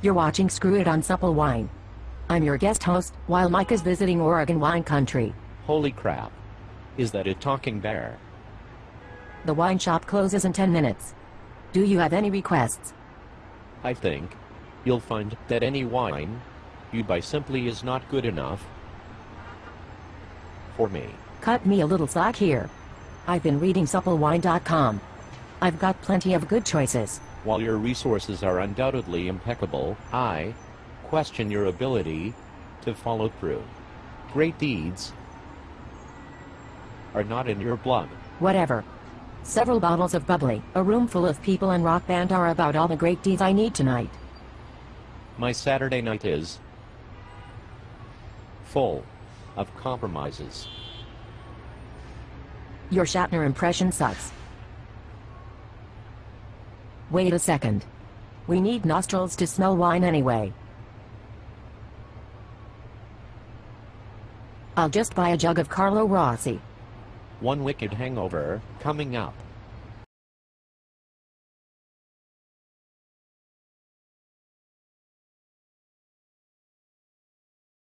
You're watching Screw It on Supple Wine. I'm your guest host, while Mike is visiting Oregon wine country. Holy crap. Is that a talking bear? The wine shop closes in 10 minutes. Do you have any requests? I think you'll find that any wine you buy simply is not good enough for me. Cut me a little slack here. I've been reading supplewine.com. I've got plenty of good choices. While your resources are undoubtedly impeccable, I question your ability to follow through. Great deeds are not in your blood. Whatever. Several bottles of bubbly, a room full of people and rock band are about all the great deeds I need tonight. My Saturday night is full of compromises. Your Shatner impression sucks. Wait a second. We need nostrils to smell wine anyway. I'll just buy a jug of Carlo Rossi. One wicked hangover coming up.